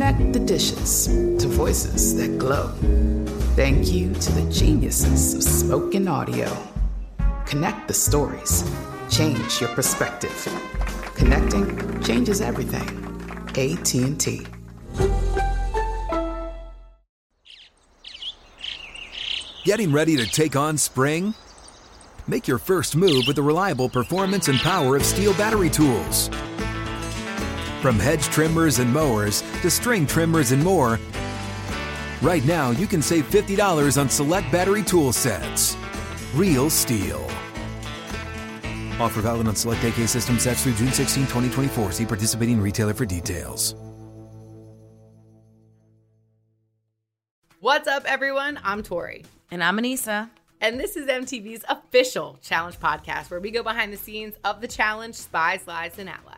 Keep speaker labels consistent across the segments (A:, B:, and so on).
A: Connect the dishes to voices that glow. Thank you to the geniuses of spoken audio. Connect the stories. Change your perspective. Connecting changes everything. AT&T.
B: Getting ready to take on spring? Make your first move with the reliable performance and power of STIHL battery tools. From hedge trimmers and mowers to string trimmers and more, right now you can save $50 on select battery tool sets. Real STIHL. Offer valid on select AK system sets through June 16, 2024. See participating retailer for details.
C: What's up, everyone? I'm Tori.
D: And I'm Aneesa.
C: And this is MTV's official challenge podcast where we go behind the scenes of the challenge, spies, lies, and allies.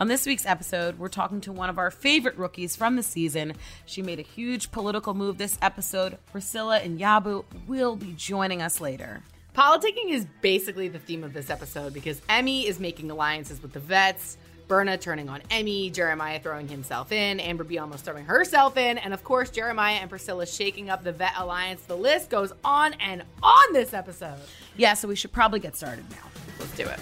D: On this week's episode, we're talking to one of our favorite rookies from the season. She made a huge political move this episode. Priscilla and Yabu will be joining us later.
C: Politicking is basically the theme of this episode because Emmy is making alliances with the vets, Berna turning on Emmy, Jeremiah throwing himself in, Amber B almost throwing herself in, and of course, Jeremiah and Priscilla shaking up the vet alliance. The list goes on and on this episode.
D: Yeah, so we should probably get started now.
C: Let's do it.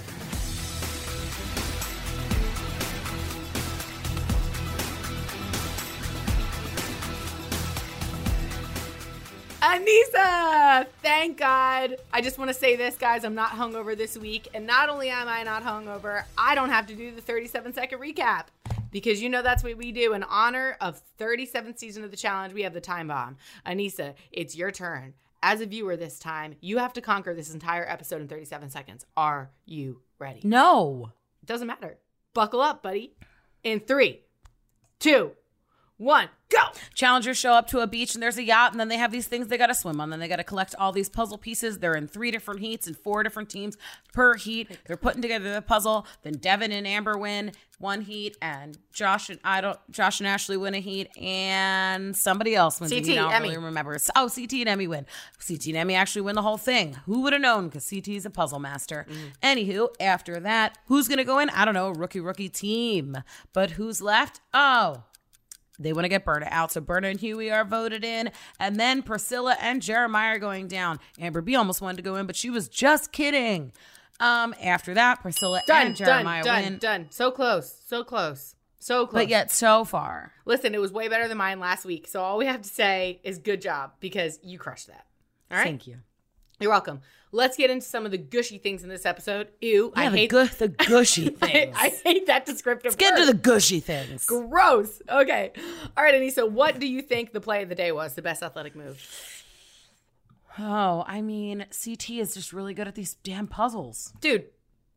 C: Aneesa, thank God. I just want to say this, guys. I'm not hungover this week. And not only am I not hungover, I don't have to do the 37 second recap because you know that's what we do. In honor of 37th season of the challenge, we have the time bomb. Aneesa, it's your turn. As a viewer this time, you have to conquer this entire episode in 37 seconds. Are you ready?
D: No.
C: It doesn't matter. Buckle up, buddy. In three, two, one, go.
D: Challengers show up to a beach and there's a yacht, and then they have these things they got to swim on. Then they got to collect all these puzzle pieces. They're in three different heats and four different teams per heat. They're putting together the puzzle. Then Devin and Amber win one heat, and Josh and I don't. Josh and Ashley win a heat, and somebody else wins.
C: CT,
D: a heat. I don't
C: Emmy.
D: really remember. Oh, CT and Emmy win. CT and Emmy actually win the whole thing. Who would have known? Because CT is a puzzle master. Mm. Anywho, after that, who's gonna go in? I don't know. Rookie, rookie team. But who's left? Oh. They want to get Berna out. So Berna and Huey are voted in. And then Priscilla and Jeremiah are going down. Amber B almost wanted to go in, but she was just kidding. Um, after that, Priscilla
C: Done,
D: and Jeremiah
C: done,
D: win.
C: done. So close, so close, so close.
D: But yet so far.
C: listen, it was way better than mine last week. So all we have to say is good job because you crushed that. All right,
D: Thank you.
C: you're welcome. Let's get into some of the gushy things in this episode. Ew,
D: Yeah,
C: I
D: the,
C: hate
D: gu- the gushy things.
C: I hate that descriptive.
D: Let's get into the gushy things.
C: gross. Okay, all right, Aneesa. What do you think the play of the day was? The best athletic move?
D: Oh, I mean, CT is just really good at these damn puzzles.
C: Dude,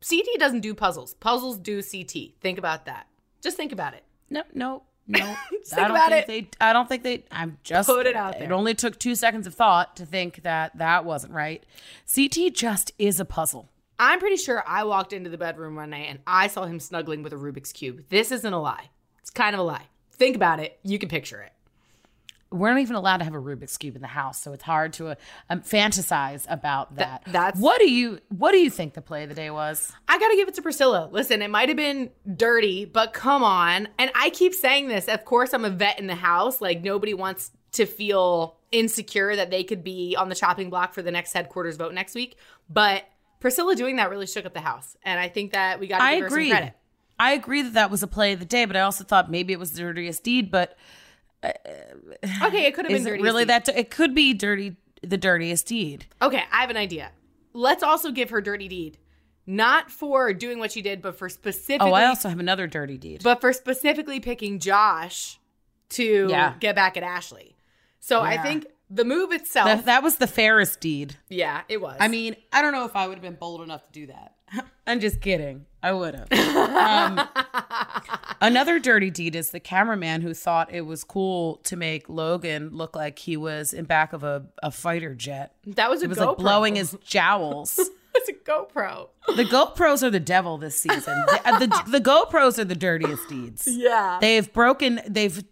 C: CT doesn't do puzzles. Puzzles do CT. Think about that. Just think about it.
D: No, no, no. I
C: think
D: don't
C: about
D: think they. I don't think they. I'm just
C: Put it out there.
D: It only took two seconds of thought to think that that wasn't right. CT just is a puzzle.
C: I'm pretty sure I walked into the bedroom one night and I saw him snuggling with a Rubik's Cube. This isn't a lie. It's kind of a lie. Think about it. You can picture it.
D: We're not even allowed to have a Rubik's cube in the house, so it's hard to uh, um, fantasize about that.
C: that's-
D: what do you What do you think the play of the day was?
C: I gotta give it to Priscilla. Listen, it might have been dirty, but come on. And I keep saying this. Of course, I'm a vet in the house. Like, nobody wants to feel insecure that they could be on the chopping block for the next headquarters vote next week. But Priscilla doing that really shook up the house. And I think that we gotta
D: I
C: give her
D: agree.
C: some credit.
D: I agree that that was a play of the day, but I also thought maybe it was the dirtiest deed. But
C: Okay, it could have been dirty.
D: really that? It could be dirty, the dirtiest deed.
C: Okay, I have an idea. Let's also give her dirty deed. Not for doing what she did, but for specifically
D: Oh, I also have another dirty deed.
C: but for specifically picking Josh to
D: Yeah.
C: get back at Ashley. So I think the move itself
D: That, that was the fairest deed.
C: Yeah, it was.
D: I mean, I don't know if I would have been bold enough to do that. I'm just kidding. I would have. Um, another dirty deed is the cameraman who thought it was cool to make Logan look like he was in back of a, a fighter jet.
C: That was a
D: It was
C: GoPro.
D: like blowing his jowls.
C: It's a GoPro.
D: The GoPros are the devil this season. The, uh, the, the GoPros are the dirtiest deeds.
C: Yeah.
D: They've broken, they've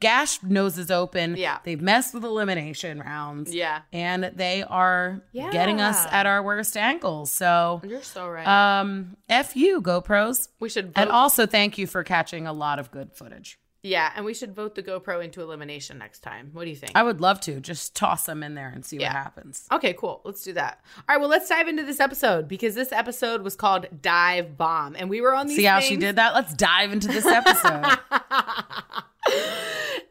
D: gashed noses open.
C: Yeah.
D: They've messed with elimination rounds.
C: Yeah.
D: And they are getting us at our worst angles. So,
C: You're so right.
D: um, F you, GoPros.
C: we should vote.
D: And also thank you for catching a lot of good footage.
C: yeah, and we should vote the GoPro into elimination next time. What do you think?
D: I would love to just toss them in there and see
C: Yeah.
D: what happens.
C: Okay, cool. Let's do that. All right, well, let's dive into this episode because this episode was called Dive Bomb, and we were on these.
D: See how she did that? Let's dive into this episode.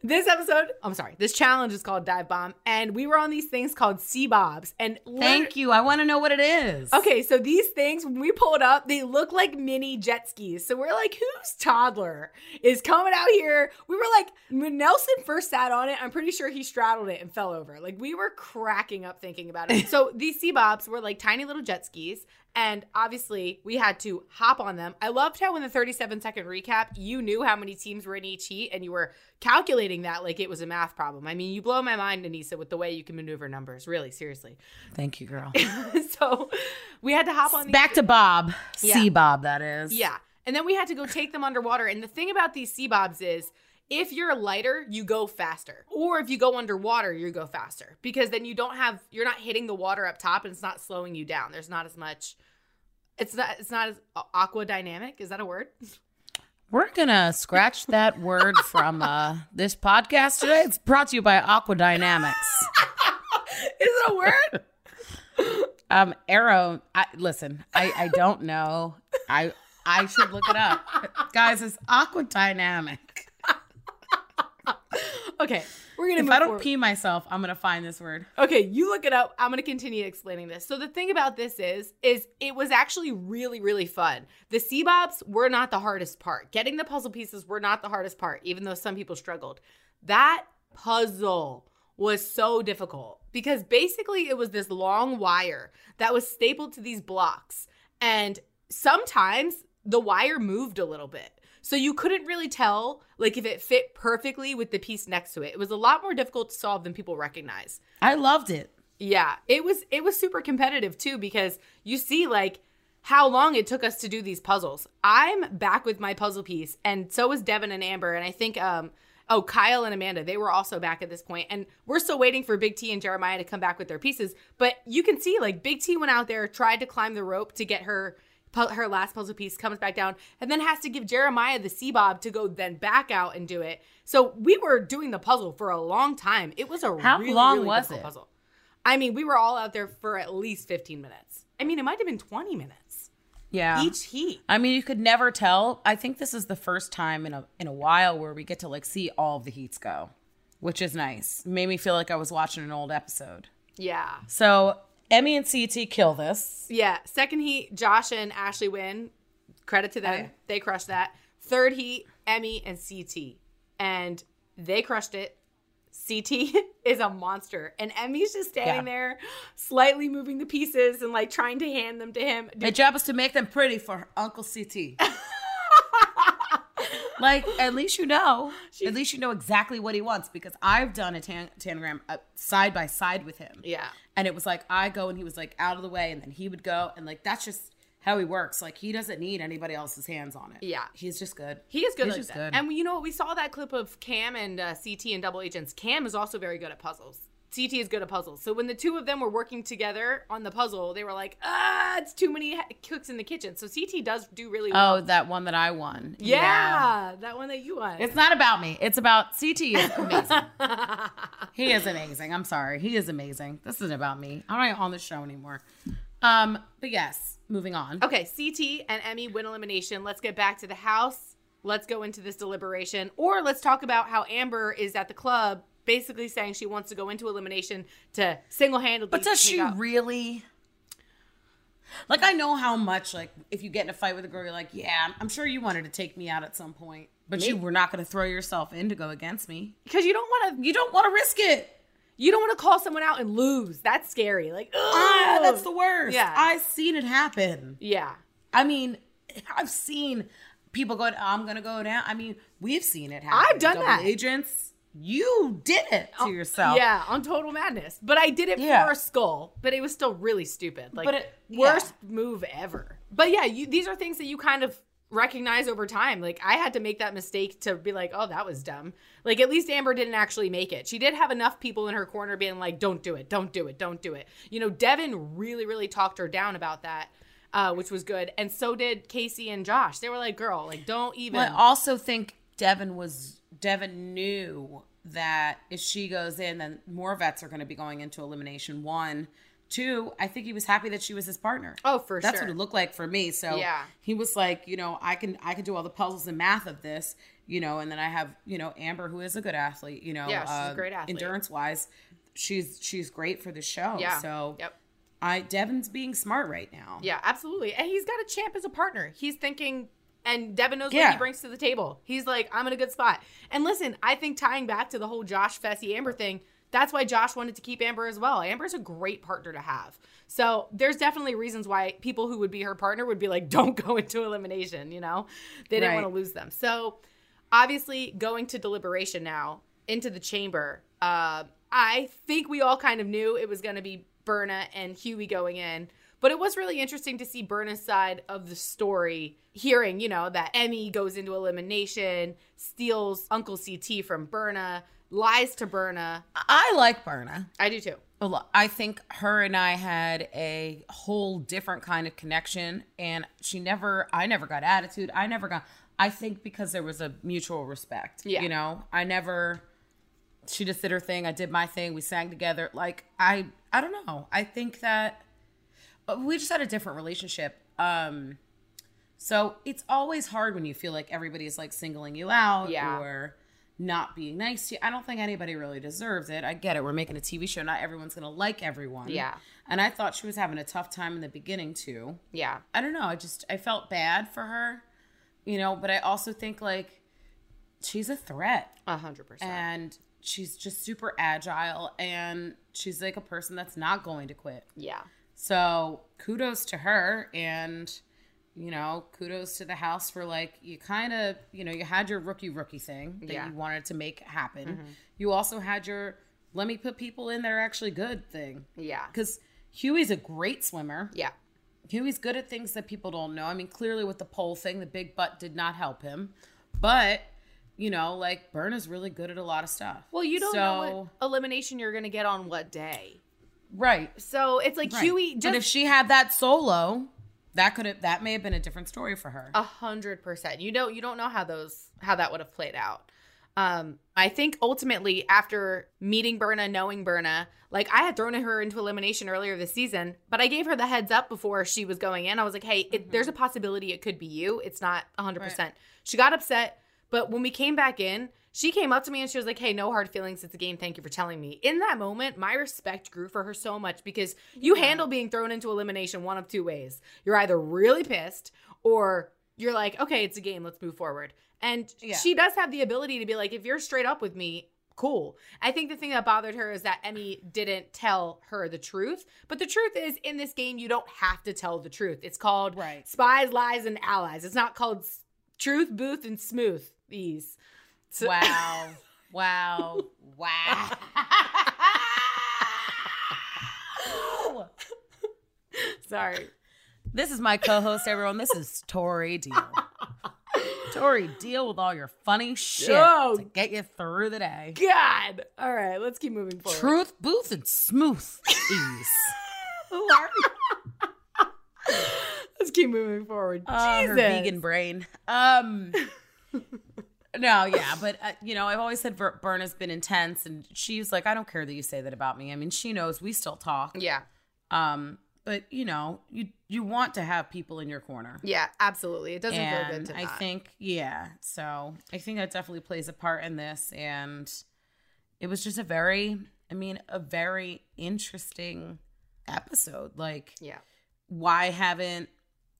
C: This episode, oh, I'm sorry, this challenge is called Dive Bomb, and we were on these things called Sea Bobs. And
D: Thank you. I want to know what it is.
C: Okay, so these things, when we pulled up, they look like mini jet skis. So we're like, whose toddler is coming out here? We were like, when Nelson first sat on it, I'm pretty sure he straddled it and fell over. Like, we were cracking up thinking about it. so these sea bobs were like tiny little jet skis. And obviously, we had to hop on them. I loved how in the 37 second recap, you knew how many teams were in each heat and you were calculating that like it was a math problem. I mean, you blow my mind, Aneesa, with the way you can maneuver numbers. Really, seriously.
D: Thank you, girl.
C: so we had to hop on.
D: Back to Bob.
C: Yeah.
D: Bob, that is.
C: Yeah. And then we had to go take them underwater. And the thing about these sea bobs is if you're lighter, you go faster. Or if you go underwater, you go faster. Because then you don't have you're not hitting the water up top and it's not slowing you down. There's not as much it's not it's not as aqua dynamic. Is that a word?
D: We're gonna scratch that word from uh, this podcast today. It's brought to you by Aqua Dynamics.
C: Is it a word?
D: Um, Arrow. I, listen, I, I don't know. I I should look it up, guys. It's Aqua Dynamic.
C: okay. We're gonna
D: If I don't
C: forward.
D: pee myself, I'm gonna find this word.
C: Okay, you look it up. I'm going to continue explaining this. So the thing about this is is it was actually really really fun. The sea were not the hardest part. Getting the puzzle pieces were not the hardest part even though some people struggled. That puzzle was so difficult because basically it was this long wire that was stapled to these blocks and sometimes the wire moved a little bit. So you couldn't really tell like if it fit perfectly with the piece next to it. It was a lot more difficult to solve than people recognize.
D: I loved it.
C: Yeah, it was it was super competitive too because you see like how long it took us to do these puzzles. I'm back with my puzzle piece and so is Devin and Amber and I think um oh Kyle and Amanda they were also back at this point and we're still waiting for Big T and Jeremiah to come back with their pieces. But you can see like Big T went out there tried to climb the rope to get her her last puzzle piece comes back down and then has to give Jeremiah the sea bob to go then back out and do it. So we were doing the puzzle for a long time. It was a
D: How
C: really,
D: long
C: really
D: was it?
C: puzzle. I mean, we were all out there for at least 15 minutes. I mean, it might have been 20 minutes
D: Yeah.
C: each heat.
D: I mean, you could never tell. I think this is the first time in a in a while where we get to like see all of the heats go, which is nice. Made me feel like I was watching an old episode.
C: Yeah.
D: So Emmy and CT kill this.
C: Yeah. Second heat, Josh and Ashley win. Credit to them.
D: Okay.
C: They crushed that. Third heat, Emmy and CT. And they crushed it. CT is a monster. And Emmy's just standing
D: Yeah.
C: there, slightly moving the pieces and like trying to hand them to him.
D: My job is to make them pretty for Uncle CT. like, at least you know. at least you know exactly what he wants because I've done a tan- tanagram uh, side by side with him.
C: Yeah.
D: And it was like I go and he was like out of the way and then he would go and like that's just how he works. Like he doesn't need anybody else's hands on it.
C: Yeah.
D: He's just good.
C: He is good
D: He's
C: like
D: just
C: that.
D: good.
C: And you know what? We saw that clip of Cam and uh, CT and Double Agents. Cam is also very good at puzzles. CT is good at puzzles. So when the two of them were working together on the puzzle, they were like, ah, it's too many cooks in the kitchen. So CT does do really well.
D: Oh, that one that I won.
C: yeah, that one that you won.
D: It's not about me. It's about CT is amazing. he is amazing. I'm sorry. He is amazing. This isn't about me. I'm not on the show anymore. Um, but yes, moving on.
C: Okay, CT and Emmy win elimination. Let's get back to the house. Let's go into this deliberation. Or let's talk about how Amber is at the club basically saying she wants to go into elimination to single handedly.
D: But does she really? Like I know how much like if you get in a fight with a girl, you're like, yeah, I'm- sure you wanted to take me out at some point, but you were not going to throw yourself in to go against me.
C: Because you don't want to
D: You don't want to risk it.
C: You don't want to call someone out and lose. That's scary. Like,
D: Ah, that's the worst.
C: Yeah.
D: I've seen it happen.
C: yeah.
D: I mean, I've seen people go, I'm going to go down. I mean, we've seen it happen.
C: I've done
D: Double
C: that.
D: agents, you did it to yourself.
C: Yeah, on Total Madness. But I did it
D: Yeah.
C: for a skull, but it was still really stupid. Like,
D: But it- yeah.
C: worst move ever. But yeah, you, these are things that you kind of recognize over time. Like, I had to make that mistake to be like, oh, that was dumb. Like, at least Amber didn't actually make it. She did have enough people in her corner being like, don't do it, don't do it, don't do it. You know, Devin really, really talked her down about that. Uh, which was good, and so did Casey and Josh. They were like, "Girl, like, don't even."
D: Well, I also think Devin was Devin knew that if she goes in, then more vets are going to be going into elimination. One, two. I think he was happy that she was his partner.
C: Oh, for
D: That's
C: sure.
D: That's what it looked like for me. So
C: Yeah.
D: he was like, you know, I can I can do all the puzzles and math of this, you know, and then I have you know Amber who is a good athlete, you know,
C: Yeah, she's a uh, great athlete.
D: endurance wise. She's she's great for the show.
C: yeah.
D: So
C: yep.
D: I Devin's being smart right now.
C: Yeah, absolutely. And he's got a champ as a partner. He's thinking, and Devin knows what he brings to the table. He's like, I'm in a good spot. And listen, I think tying back to the whole Josh Fessy Amber thing, that's why Josh wanted to keep Amber as well. Amber's a great partner to have. So there's definitely reasons why people who would be her partner would be like, don't go into elimination, you know? They didn't
D: Right.
C: want to lose them. So obviously going to deliberation now into the chamber uh, i think we all kind of knew it was going to be berna and huey going in but it was really interesting to see berna's side of the story hearing you know that emmy goes into elimination steals uncle ct from berna lies to berna
D: I like Berna.
C: i do too.
D: I think her and I had a whole different kind of connection, and she never, I never got attitude. I never got, I think because there was a mutual respect.
C: Yeah.
D: You know, I never, she just did her thing. I did my thing. We sang together. Like, I, I don't know. I think that we just had a different relationship. Um, so it's always hard when you feel like everybody's like singling you out
C: Yeah.
D: or not being nice to you. I don't think anybody really deserves it. I get it. We're making a TV show. Not everyone's going to like everyone.
C: Yeah.
D: And I thought she was having a tough time in the beginning too.
C: yeah
D: I don't know. I just I felt bad for her, you know, but I also think like she's a threat
C: a hundred percent
D: and she's just super agile and she's like a person that's not going to quit.
C: yeah
D: So kudos to her and you know, kudos to the house for like you kind of, you know, you had your rookie rookie thing that
C: Yeah.
D: you wanted to make happen. Mm-hmm. You also had your let me put people in that are actually good thing.
C: yeah
D: Cuz Huey's a great swimmer.
C: yeah
D: Huey's good at things that people don't know. I mean, clearly with the pole thing, the big butt did not help him. But, you know, like Burn is really good at a lot of stuff.
C: well you don't
D: so,
C: know what elimination you're going to get on what day
D: Right.
C: so it's like
D: right.
C: huey just
D: but if she had that solo, that could have that may have been a different story for her.
C: A hundred percent. You don't you don't know how those how that would have played out. Um, I think ultimately after meeting Berna, knowing Berna, like I had thrown her into elimination earlier this season, but I gave her the heads up before she was going in. I was like, hey, it, there's a possibility it could be you. It's not a hundred percent. She got upset, but when we came back in, she came up to me and she was like, hey, no hard feelings. It's a game. Thank you for telling me. In that moment, my respect grew for her so much because you handle being thrown into elimination one of two ways. You're either really pissed or you're like, okay, it's a game. Let's move forward. And
D: Yeah.
C: she does have the ability to be like, if you're straight up with me, cool. I think the thing that bothered her is that Emmy didn't tell her the truth. But the truth is, in this game, you don't have to tell the truth. It's called
D: Right.
C: spies, lies, and allies. It's not called truth, booth, and smooth. These. So-
D: Wow. wow. Wow.
C: Sorry.
D: this is my co-host, everyone. This is Tori Deal. Tori, deal with all your funny shit
C: Oh.
D: to get you through the day.
C: God. All right, let's keep moving forward.
D: Truth, booth, and smooth ease.
C: Let's keep moving forward. Jesus.
D: her vegan brain. Um, no, yeah, but uh, you know, I've always said Ver- Berna's been intense, and she's like, I don't care that you say that about me. I mean, she knows we still talk.
C: Yeah.
D: Um, but you know, you you want to have people in your corner.
C: Yeah, absolutely. It doesn't feel
D: and
C: good to
D: I
C: not.
D: think, yeah. So I think that definitely plays a part in this, and it was just a very, I mean, a very interesting episode. Like,
C: Yeah.
D: why haven't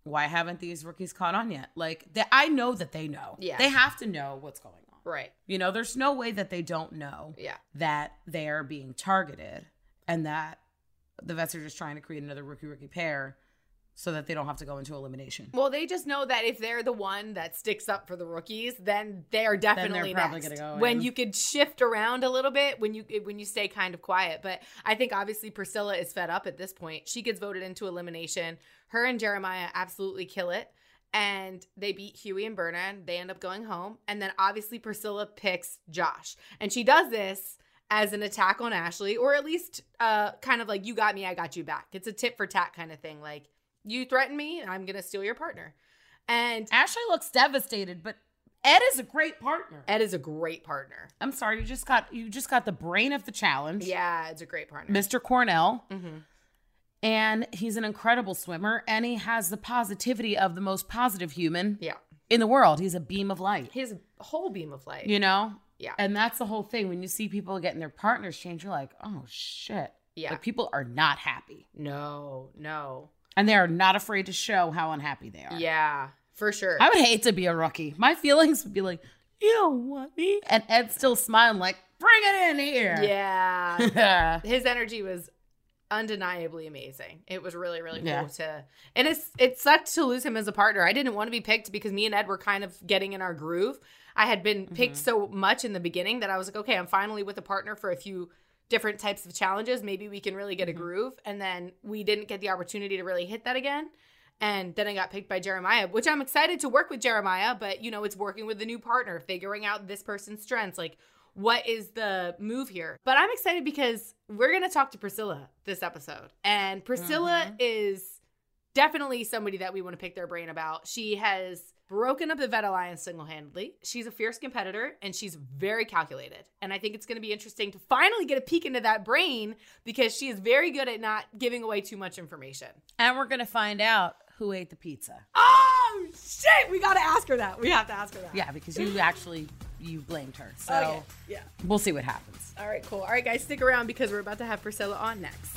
D: why haven't these rookies caught on yet? Like, they, I know that they know.
C: Yeah.
D: they have to know what's going on.
C: Right.
D: You know, there's no way that they don't know
C: Yeah.
D: that they are being targeted and that the vets are just trying to create another rookie rookie pair so that they don't have to go into elimination.
C: Well, they just know that if they're the one that sticks up for the rookies, then they are definitely
D: probably
C: next.
D: gonna go
C: when
D: in.
C: you could shift around a little bit when you when you stay kind of quiet. But I think obviously Priscilla is fed up at this point. She gets voted into elimination. Her and Jeremiah absolutely kill it. And they beat Huey and Berna. They end up going home. And then obviously Priscilla picks Josh. And she does this as an attack on Ashley, or at least uh, kind of like, you got me, I got you back. It's a tit for tat kind of thing. Like, you threaten me, I'm going to steal your partner. And
D: Ashley looks devastated, but Ed is a great partner.
C: Ed is a great partner.
D: I'm sorry, you just got you just got the brain of the challenge.
C: Yeah, it's a great partner.
D: Mr. Cornell.
C: Mhm.
D: And he's an incredible swimmer and he has the positivity of the most positive human
C: Yeah.
D: in the world. He's a beam of light.
C: His whole beam of light.
D: You know?
C: Yeah.
D: And that's the whole thing. When you see people getting their partners changed, you're like, oh shit.
C: Yeah.
D: Like people are not happy.
C: no, no.
D: And they are not afraid to show how unhappy they are.
C: Yeah, for sure.
D: I would hate to be a rookie. My feelings would be like, you don't want me. And Ed's still smiling, like, bring it in here.
C: yeah.
D: Yeah.
C: His energy was undeniably amazing. It was really, really cool
D: Yeah.
C: to and it's it sucked to lose him as a partner. I didn't want to be picked because me and Ed were kind of getting in our groove. I had been picked mm-hmm. so much in the beginning that I was like, okay, I'm finally with a partner for a few different types of challenges. Maybe we can really get a mm-hmm. groove. And then we didn't get the opportunity to really hit that again. And then I got picked by Jeremiah, which I'm excited to work with Jeremiah, but you know, it's working with the new partner, figuring out this person's strengths. Like, what is the move here? But I'm excited because we're going to talk to Priscilla this episode. And Priscilla mm-hmm. is definitely somebody that we want to pick their brain about. She has broken up the Vet Alliance single handedly. She's a fierce competitor and she's very calculated. And I think it's going to be interesting to finally get a peek into that brain because she is very good at not giving away too much information.
D: And we're going to find out who ate the pizza.
C: Oh, shit. We got to ask her that. We have to ask her that.
D: Yeah, because you actually, you blamed her. So oh,
C: Okay. Yeah.
D: we'll see what happens.
C: All right, cool. All right, guys, stick around because we're about to have Priscilla on next.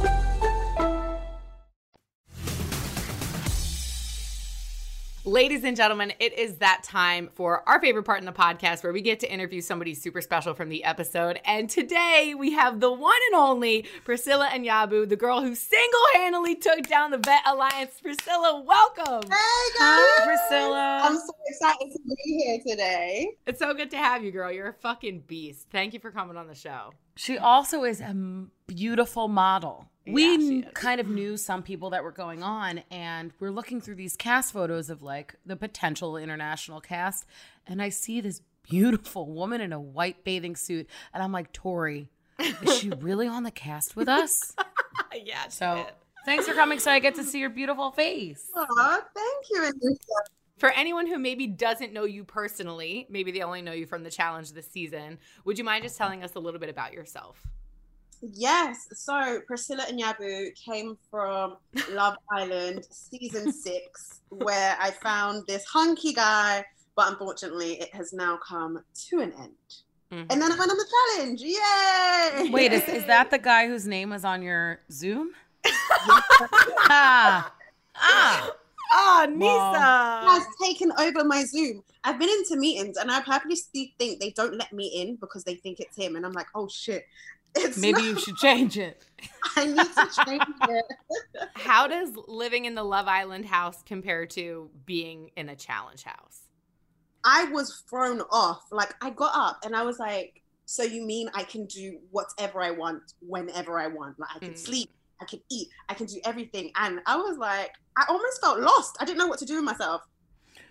C: Ladies and gentlemen, it is that time for our favorite part in the podcast where we get to interview somebody super special from the episode. And today we have the one and only Priscilla Anyabu, the girl who single handedly took down the Vet Alliance. Priscilla, welcome.
E: Hey guys!
D: Hi, Priscilla.
E: I'm so excited to be here today.
C: It's so good to have you, girl. You're a fucking beast. Thank you for coming on the show.
D: She also is a beautiful model.
C: Yeah,
D: we
C: she
D: kn-
C: is.
D: kind of knew some people that were going on, and we're looking through these cast photos of like the potential international cast, and I see this beautiful woman in a white bathing suit, and I'm like, Tori, is she really on the cast with us?
C: yeah.
D: So Thanks for coming so I get to see your beautiful face.
E: Aw, thank you, Aneesa.
C: For anyone who maybe doesn't know you personally, maybe they only know you from the challenge this season, would you mind just telling us a little bit about yourself?
E: Yes, so Priscilla Anyabu came from Love Island season six, where I found this hunky guy, but unfortunately, it has now come to an end.
C: Mhm.
E: And then I went on the challenge. Yay!
D: Wait, is, is that the guy whose name was on your Zoom? ah. Ah.
C: Ah,
D: Wow.
E: has taken over my Zoom. I've been into meetings and I purposely think they don't let me in because they think it's him, and I'm like, oh shit, it's
D: Maybe
E: not-
D: you should change it.
E: I need to change it.
C: How does living in the Love Island house compare to being in a challenge house?
E: I was thrown off. Like I got up and I was like, so you mean I can do whatever I want whenever I want? Like I can
C: Mm.
E: sleep, I can eat, I can do everything. And I was like, I almost felt lost. I didn't know what to do with myself.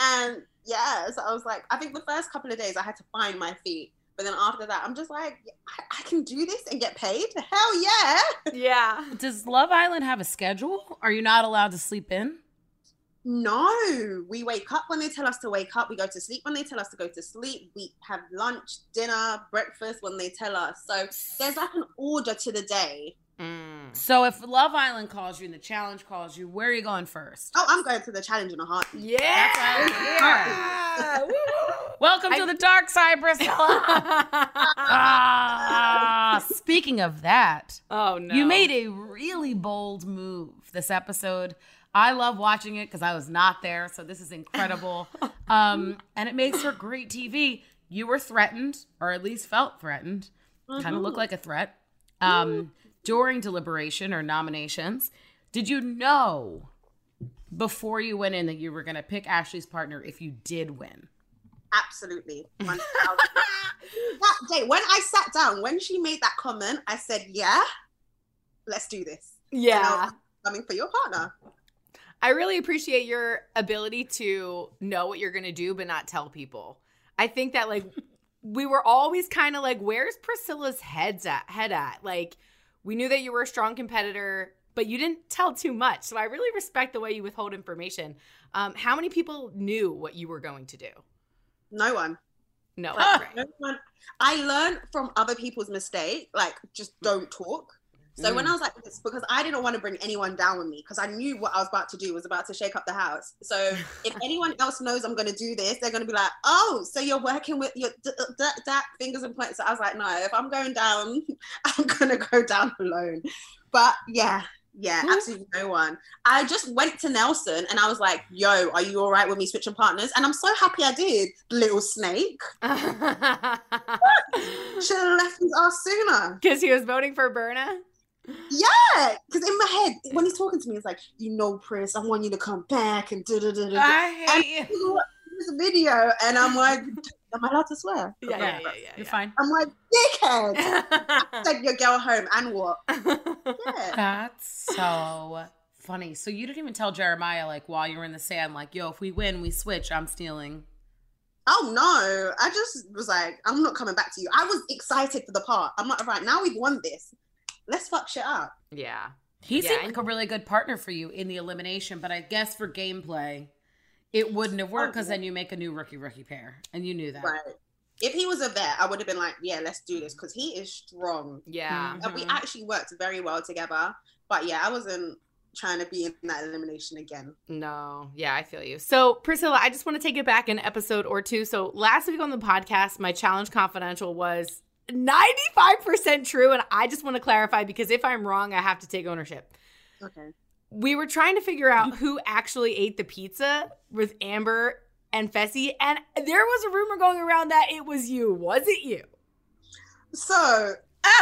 E: And yeah, so I was like, I think the first couple of days I had to find my feet. But then after that, I'm just like, I, I can do this and get paid? Hell yeah.
C: Yeah.
D: Does Love Island have a schedule? Are you not allowed to sleep in?
E: No, we wake up when they tell us to wake up. We go to sleep when they tell us to go to sleep. We have lunch, dinner, breakfast when they tell us. So there's like an order to the day.
C: Mm.
D: So if Love Island calls you and the challenge calls you, where are you going first?
E: Oh, I'm going to the challenge in a heartbeat.
C: Yeah.
D: That's
C: Woo.
D: Welcome to the dark side, Priscilla. ah, speaking of that,
C: oh no.
D: you made a really bold move this episode. I love watching it because I was not there, so this is incredible. um, and it makes for great TV. You were threatened, or at least felt threatened. Kind of looked like a threat. Um, during deliberation or nominations, did you know before you went in that you were going to pick Ashley's partner if you did win?
E: Absolutely. that day, when I sat down, when she made that comment, I said, yeah, let's do this. And I
C: Yeah.
E: coming for your partner.
C: I really appreciate your ability to know what you're going to do but not tell people. I think that like we were always kind of like where's Priscilla's head's at head at? Like we knew that you were a strong competitor, but you didn't tell too much. So I really respect the way you withhold information. Um, how many people knew what you were going to do?
E: No one.
C: No, right.
E: No one. I learned from other people's mistake, like just don't talk. So when mm. I was like this, because I didn't want to bring anyone down with me, because I knew what I was about to do was about to shake up the house. So if anyone else knows I'm going to do this, they're going to be like, "Oh, so you're working with your d- d- d- fingers and points." So I was like, "No, if I'm going down, I'm going to go down alone." But yeah, yeah, absolutely no one. I just went to Nelson and I was like, "Yo, are you all right with me switching partners?" And I'm so happy I did, little snake. Should have left his ass sooner.
C: Because he was voting for Berna.
E: Yeah, because in my head, when he's talking to me, it's like, you know, Prince, I want you to come back and da da da da.
D: I hate you.
E: This video, and I'm like, am I allowed to swear?
C: Yeah, yeah, yeah, yeah.
D: You're fine.
E: I'm like, dickhead.
C: yeah.
E: Take your girl home, and what? Yeah.
D: That's so funny. So you didn't even tell Jeremiah like while you were in the sand, like, yo, if we win, we switch. I'm stealing.
E: Oh no, I just was like, I'm not coming back to you. I was excited for the part. I'm like, right now we've won this. Let's fuck shit up.
C: yeah.
D: He
C: Yeah,
D: seemed
C: and-
D: like a really good partner for you in the elimination, but I guess for gameplay, it wouldn't have worked because
E: Oh, yeah.
D: then you make a new rookie rookie pair, and you knew that.
E: Right. If he was a vet, I would have been like, yeah, let's do this because he is strong.
C: Yeah. Mm-hmm.
E: And we actually worked very well together. But yeah, I wasn't trying to be in that elimination again.
C: No, yeah, I feel you. So, Priscilla, I just want to take it back an episode or two. So, last week on the podcast, my challenge confidential was 95% true. And I just want to clarify because if I'm wrong, I have to take ownership.
E: Okay.
C: We were trying to figure out who actually ate the pizza with Amber and Fessy. And there was a rumor going around that it was you. Was it you?
E: So,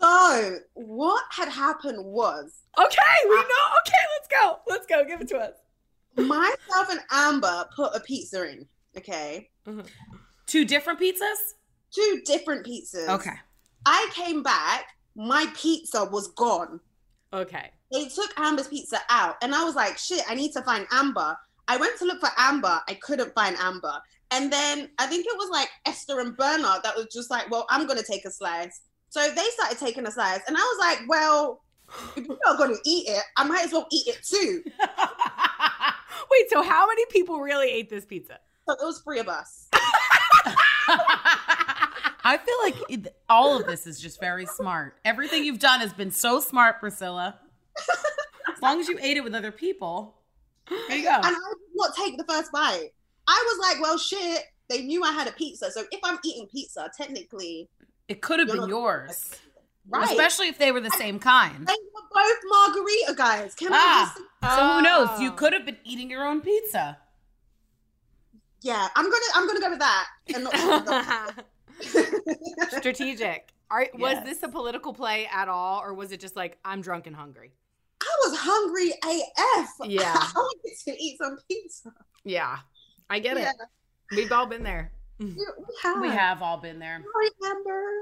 E: so what had happened was
C: Okay, we know. Okay, let's go. Let's go. Give it to us.
E: myself and Amber put a pizza in. Okay. Mm-hmm.
D: Two different pizzas?
E: Two different pizzas.
D: Okay.
E: I came back, my pizza was gone.
C: Okay.
E: They took Amber's pizza out, and I was like, shit, I need to find Amber. I went to look for Amber, I couldn't find Amber. And then I think it was like Esther and Bernard that was just like, well, I'm gonna take a slice. So they started taking a slice, and I was like, well, if you're not gonna eat it, I might as well eat it too.
C: Wait, so how many people really ate this pizza?
E: So it was three of us.
D: I feel like it, all of this is just very smart. Everything you've done has been so smart, Priscilla. As long as you ate it with other people, there you go.
E: And I did not take the first bite. I was like, well, shit. They knew I had a pizza, so if I'm eating pizza, technically,
D: It could have been yours,
E: right?
D: especially if they were the same kind.
E: they were both margarita guys. Can I
D: Ah,
E: just?
D: so who knows? You
C: Oh.
D: could have been eating your own pizza.
E: Yeah, I'm gonna, I'm gonna go with that. And not
C: Strategic. Are, was
D: Yes.
C: this a political play at all, or was it just like I'm drunk and hungry?
E: I was hungry AF.
C: Yeah.
E: I wanted to eat some pizza.
C: Yeah, I get
E: Yeah,
C: it. We've all been there. Mm.
E: we have.
D: We have all been there.
E: I remember.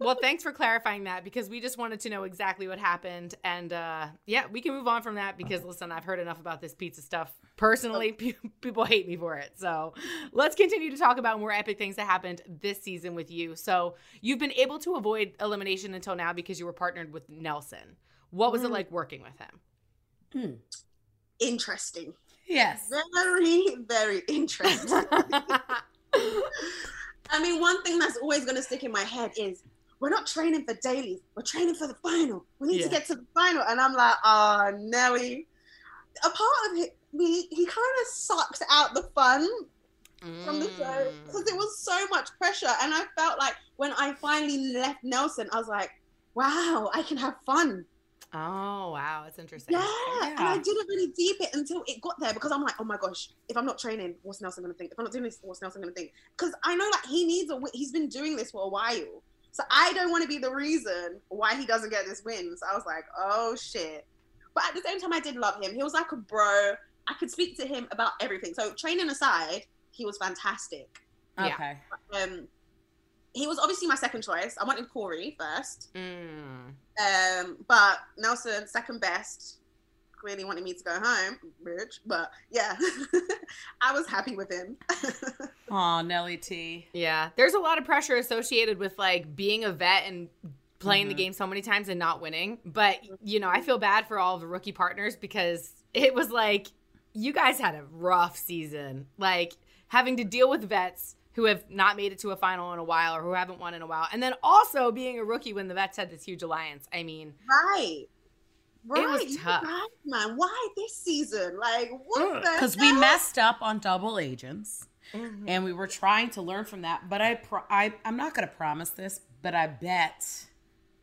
C: Well, thanks for clarifying that because we just wanted to know exactly what happened. And uh, yeah, we can move on from that because listen, I've heard enough about this pizza stuff. Personally, pe- oh. people hate me for it. So let's continue to talk about more epic things that happened this season with you. So you've been able to avoid elimination until now because you were partnered with Nelson. What was it mm. like working with him? Hmm.
E: Interesting.
D: Yes.
E: Very, very interesting. I mean, one thing that's always going to stick in my head is we're not training for dailies. We're training for the final. We need
C: Yeah.
E: to get to the final. And I'm like, oh, Nelly. A part of it, me, he kind of sucked out the fun from the show
C: Mm.
E: because it was so much pressure. And I felt like when I finally left Nelson, I was like, wow, I can have fun.
C: Oh wow, it's interesting.
E: Yeah. And I didn't really deep it until it got there because I'm like, oh my gosh, if I'm not training, what's Nelson gonna think? If I'm not doing this, what's Nelson gonna think? Because I know like he needs a win. He's been doing this for a while. So I don't want to be the reason why he doesn't get this win. So I was like, oh shit. But at the same time, I did love him. He was like a bro. I could speak to him about everything. So training aside, he was fantastic.
C: Yeah.
D: Okay.
E: Um, he was obviously my second choice. I wanted Corey first.
C: Mm.
E: Um, but Nelson, second best, clearly wanted me to go home, Rich. But yeah, I was happy with him.
D: Aw, Nelly T.
C: Yeah, there's a lot of pressure associated with like being a vet and playing the
D: Mhm.
C: game so many times and not winning. But, you know, I feel bad for all of the rookie partners because it was like you guys had a rough season. Like having to deal with vets who have not made it to a final in a while or who haven't won in a while. And then also being a rookie when the vets had this huge alliance. I mean,
E: right. Right.
C: It
E: was
C: tough.
E: right, man. Why this season? Like, what
D: Because we messed up on double agents.
C: Mm-hmm.
D: and we were trying to learn from that. But I, pro- I I'm not going to promise this, but I bet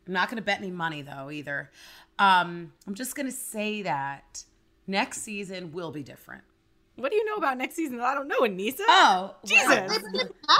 D: I'm not going to bet any money though either. Um, I'm just going to say that next season will be different.
C: What do you know about next season I don't know, Aneesa?
D: Oh,
C: Jesus.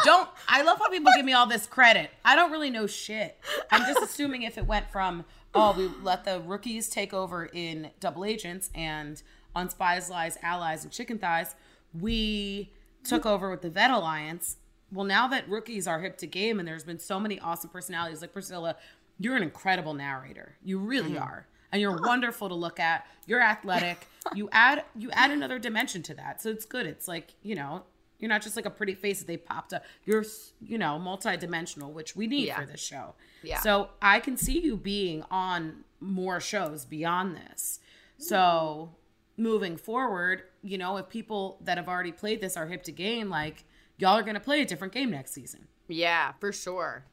D: don't I love how people give me all this credit. I don't really know shit. I'm just assuming if it went from oh we let the rookies take over in double agents and on spies lies allies and chicken thighs we took over with the vet alliance well now that rookies are hip to game and there's been so many awesome personalities like priscilla you're an incredible narrator you really mm-hmm. are and you're wonderful to look at. You're athletic. You add you add another dimension to that. So it's good. It's like you know you're not just like a pretty face that they popped up. You're you know multi-dimensional which we need
C: Yeah.
D: for this show.
C: Yeah.
D: so i can see you being on more shows beyond this. So moving forward you know if people that have already played this are hip to game like y'all are gonna play a different game next season.
C: Yeah, for sure.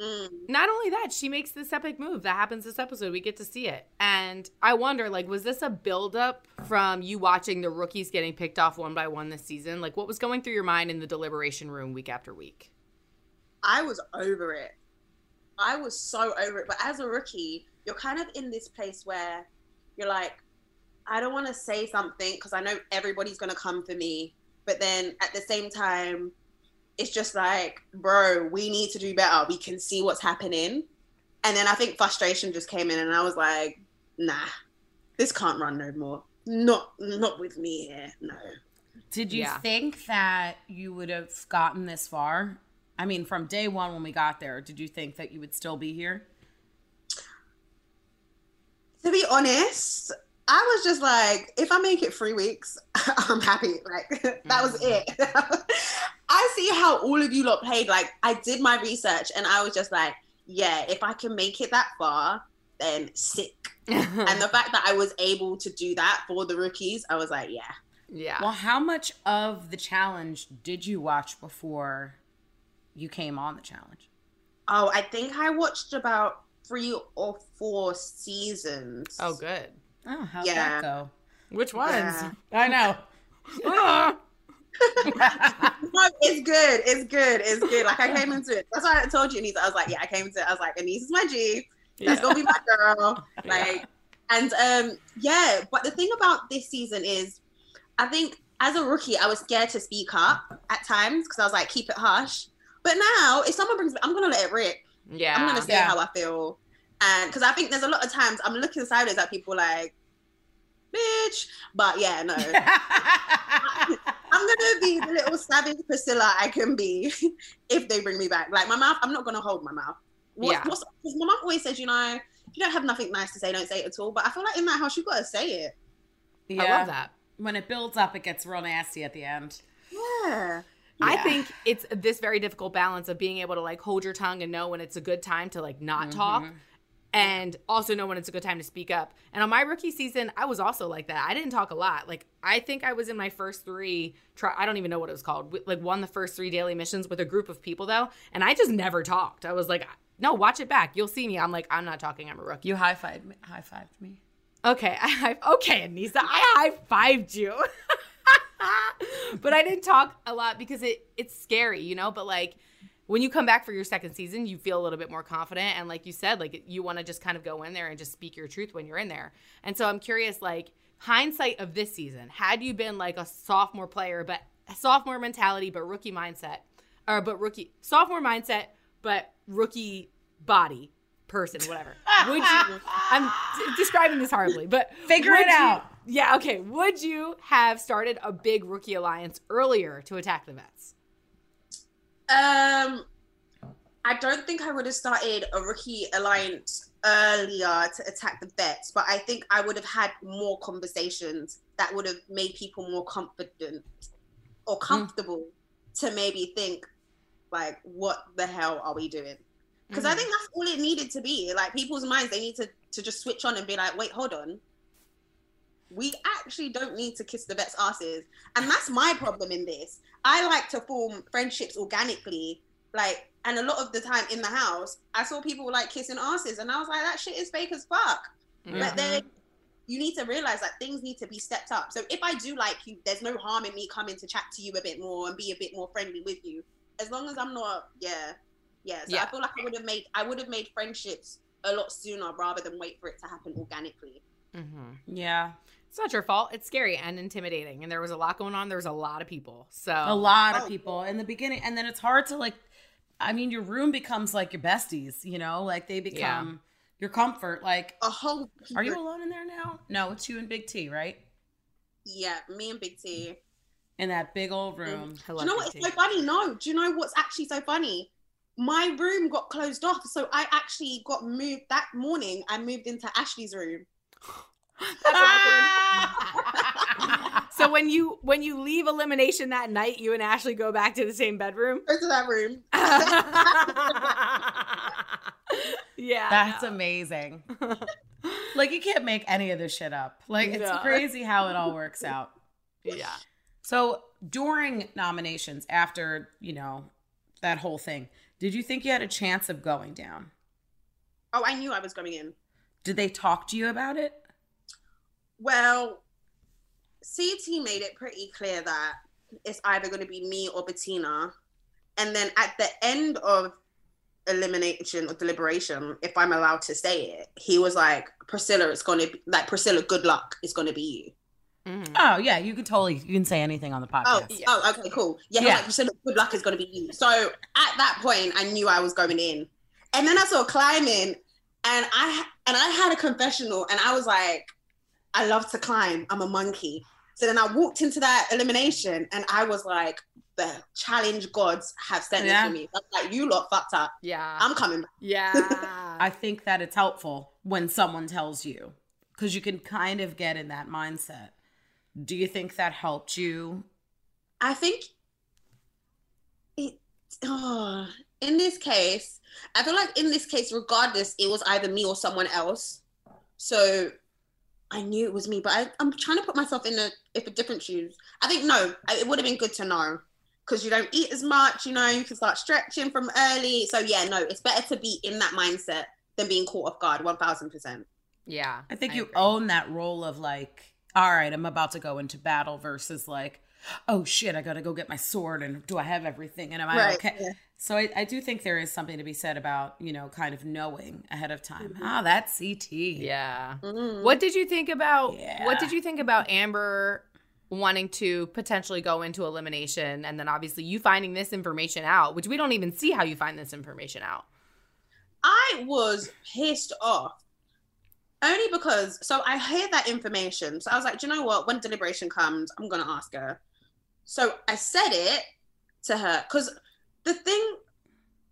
E: Mm.
C: Not only that, she makes this epic move that happens this episode. We get to see it. And I wonder, like, was this a buildup from you watching the rookies getting picked off one by one this season? Like, what was going through your mind in the deliberation room week after week?
E: I was over it. I was so over it. But as a rookie, you're kind of in this place where you're like, I don't want to say something because I know everybody's going to come for me. But then at the same time, it's just like, bro, we need to do better. We can see what's happening. And then I think frustration just came in, and I was like, nah, this can't run no more. Not, not with me here. No.
D: Did you
C: Yeah.
D: think that you would have gotten this far? I mean, from day one when we got there, did you think that you would still be here?
E: to be honest, I was just like, if I make it three weeks, I'm happy. Like that was mm-hmm. it. I see how all of you lot played. Like I did my research and I was just like, yeah, if I can make it that far, then sick. and the fact that I was able to do that for the rookies, I was like, yeah.
C: yeah.
D: Well, how much of the challenge did you watch before you came on the challenge?
E: Oh, I think I watched about three or four seasons.
C: oh, good.
D: Oh, how'd
E: Yeah.
D: that go?
C: Which ones?
E: Yeah.
D: I know.
E: No, it's good. It's good. It's good. Like I came into it. That's why I told you, Anise. I was like, yeah, I came into it. I was like, Anise is my G. That's gonna be my girl. Like, and um, yeah. But the thing about this season is, I think as a rookie, I was scared to speak up at times because I was like, keep it hush. But now, if someone brings me, I'm gonna let it rip.
C: yeah.
E: I'm gonna say
D: Yeah.
E: how I feel, and because I think there's a lot of times I'm looking sideways at people like, bitch. But yeah, no. I'm gonna be the little savage Priscilla I can be if they bring me back. Like my mouth, I'm not gonna hold my mouth. What,
C: Yeah.
E: what's, 'cause my mom always says, you know, if you don't have nothing nice to say, don't say it at all. But I feel like in that house, you've gotta say it.
D: yeah.
C: I love that.
D: When it builds up, it gets real nasty at the end.
E: Yeah.
C: I think it's this very difficult balance of being able to like hold your tongue and know when it's a good time to like not mm-hmm. talk and also know when it's a good time to speak up. And on my rookie season, I was also like that. I didn't talk a lot. Like I think I was in my first 3 try I don't even know what it was called. Like won the first 3 daily missions with a group of people though, and I just never talked. I was like, "No, watch it back. You'll see me." I'm like, "I'm not talking. I'm a rookie."
D: You high fived me. High fived me.
C: Okay, I high, okay, Aneesa, I high fived you. but I didn't talk a lot because it it's scary, you know. But like when you come back for your second season, you feel a little bit more confident, and like you said, like you want to just kind of go in there and just speak your truth when you're in there. And so I'm curious, like hindsight of this season, had you been like a sophomore player, but sophomore mentality, but rookie mindset, or but rookie sophomore mindset, but rookie body person, whatever. Would you? I'm describing this horribly, but
D: Figure it
C: you-
D: out.
C: yeah, okay. Would you have started a big rookie alliance earlier to attack the vets?
E: Um, I don't think I would have started a rookie alliance earlier to attack the vets, but I think I would have had more conversations that would have made people more confident or comfortable to maybe think like, what the hell are we doing? Because I think that's all it needed to be. Like people's minds, they need to to just switch on and be like, wait, hold on. We actually don't need to kiss the vets' asses. And that's my problem in this. I like to form friendships organically. Like, and a lot of the time in the house, I saw people like kissing asses, and I was like, that shit is fake as fuck. But then you need to realize that things need to be stepped up. So if I do like you, there's no harm in me coming to chat to you a bit more and be a bit more friendly with you. As long as I'm not, yeah, yeah. So
C: Yeah.
E: I feel like I would have made, I would have made friendships a lot sooner rather than wait for it to happen organically.
C: Mm-hmm.
D: Yeah.
C: It's not your fault. It's scary and intimidating, and there was a lot going on. There was a lot of people, so
D: A lot
E: Oh.
D: of people in the beginning. And then it's hard to like, I mean, your room becomes like your besties, you know, like they become your comfort. Like,
E: A whole.
D: are you alone in there now? No, it's you and Big T, right?
E: Yeah, me and Big T.
D: In that big old mm. room.
C: I
E: Do you know
C: Big
E: what's so funny? No. Do you know what's actually so funny? My room got closed off, so I actually got moved that morning. I moved into Ashley's room.
C: so when you when you leave elimination that night, you and Ashley go back to the same bedroom.
E: Go to that room.
C: yeah,
D: That's
C: no.
D: amazing. like, you can't make any of this shit up. Like, it's
C: No.
D: crazy how it all works out.
C: yeah.
D: So, during nominations, after, you know, that whole thing, did you think you had a chance of going down?
E: Oh, I knew I was going in.
D: Did they talk to you about it?
E: Well, CT made it pretty clear that it's either going to be me or Bettina. And then at the end of elimination or deliberation, if I'm allowed to say it, he was like, Priscilla, it's going to be like, Priscilla, good luck. It's going to be you.
C: Mhm.
D: Oh, yeah, you can totally, you can say anything on the
E: Oh,
D: podcast.
E: oh, okay, cool. Yeah, he was
D: Yeah.
E: like, Priscilla, good luck is going to be you. So at that point, I knew I was going in. And then I saw climbing and I and I had a confessional and I was like, I love to climb. I'm a monkey. So then I walked into that elimination and I was like, the challenge gods have sent
D: Yeah.
E: this for me. I was like, you lot fucked up.
C: Yeah.
E: I'm coming back.
C: yeah.
D: I think that it's helpful when someone tells you because you can kind of get in that mindset. Do you think that helped you?
E: I think it oh, in this case, I feel like in this case, regardless, it was either me or someone else. So I knew it was me, but I, I'm trying to put myself in a if a different shoes. I think no, it would have been good to know because you don't eat as much. You know, you can start stretching from early. So yeah, no, it's better to be in that mindset than being caught off guard. One thousand percent.
C: Yeah.
D: I think you
C: agree.
D: own that role of like, all right, I'm about to go into battle versus like, oh shit, I gotta go get my sword and do I have everything and am I
E: Right,
D: okay?
E: yeah.
D: So I, I do think there is something to be said about, you know, kind of knowing ahead of time.
E: Mm-hmm.
D: Ah, that's CT.
C: Yeah.
E: Mm.
C: What did you think about
D: Yeah.
C: what did you think about Amber wanting to potentially go into elimination and then obviously you finding this information out, which we don't even see how you find this information out.
E: I was pissed off. Only because, so I hear that information. So I was like, do you know what? When deliberation comes, I'm going to ask her. So I said it to her because the thing,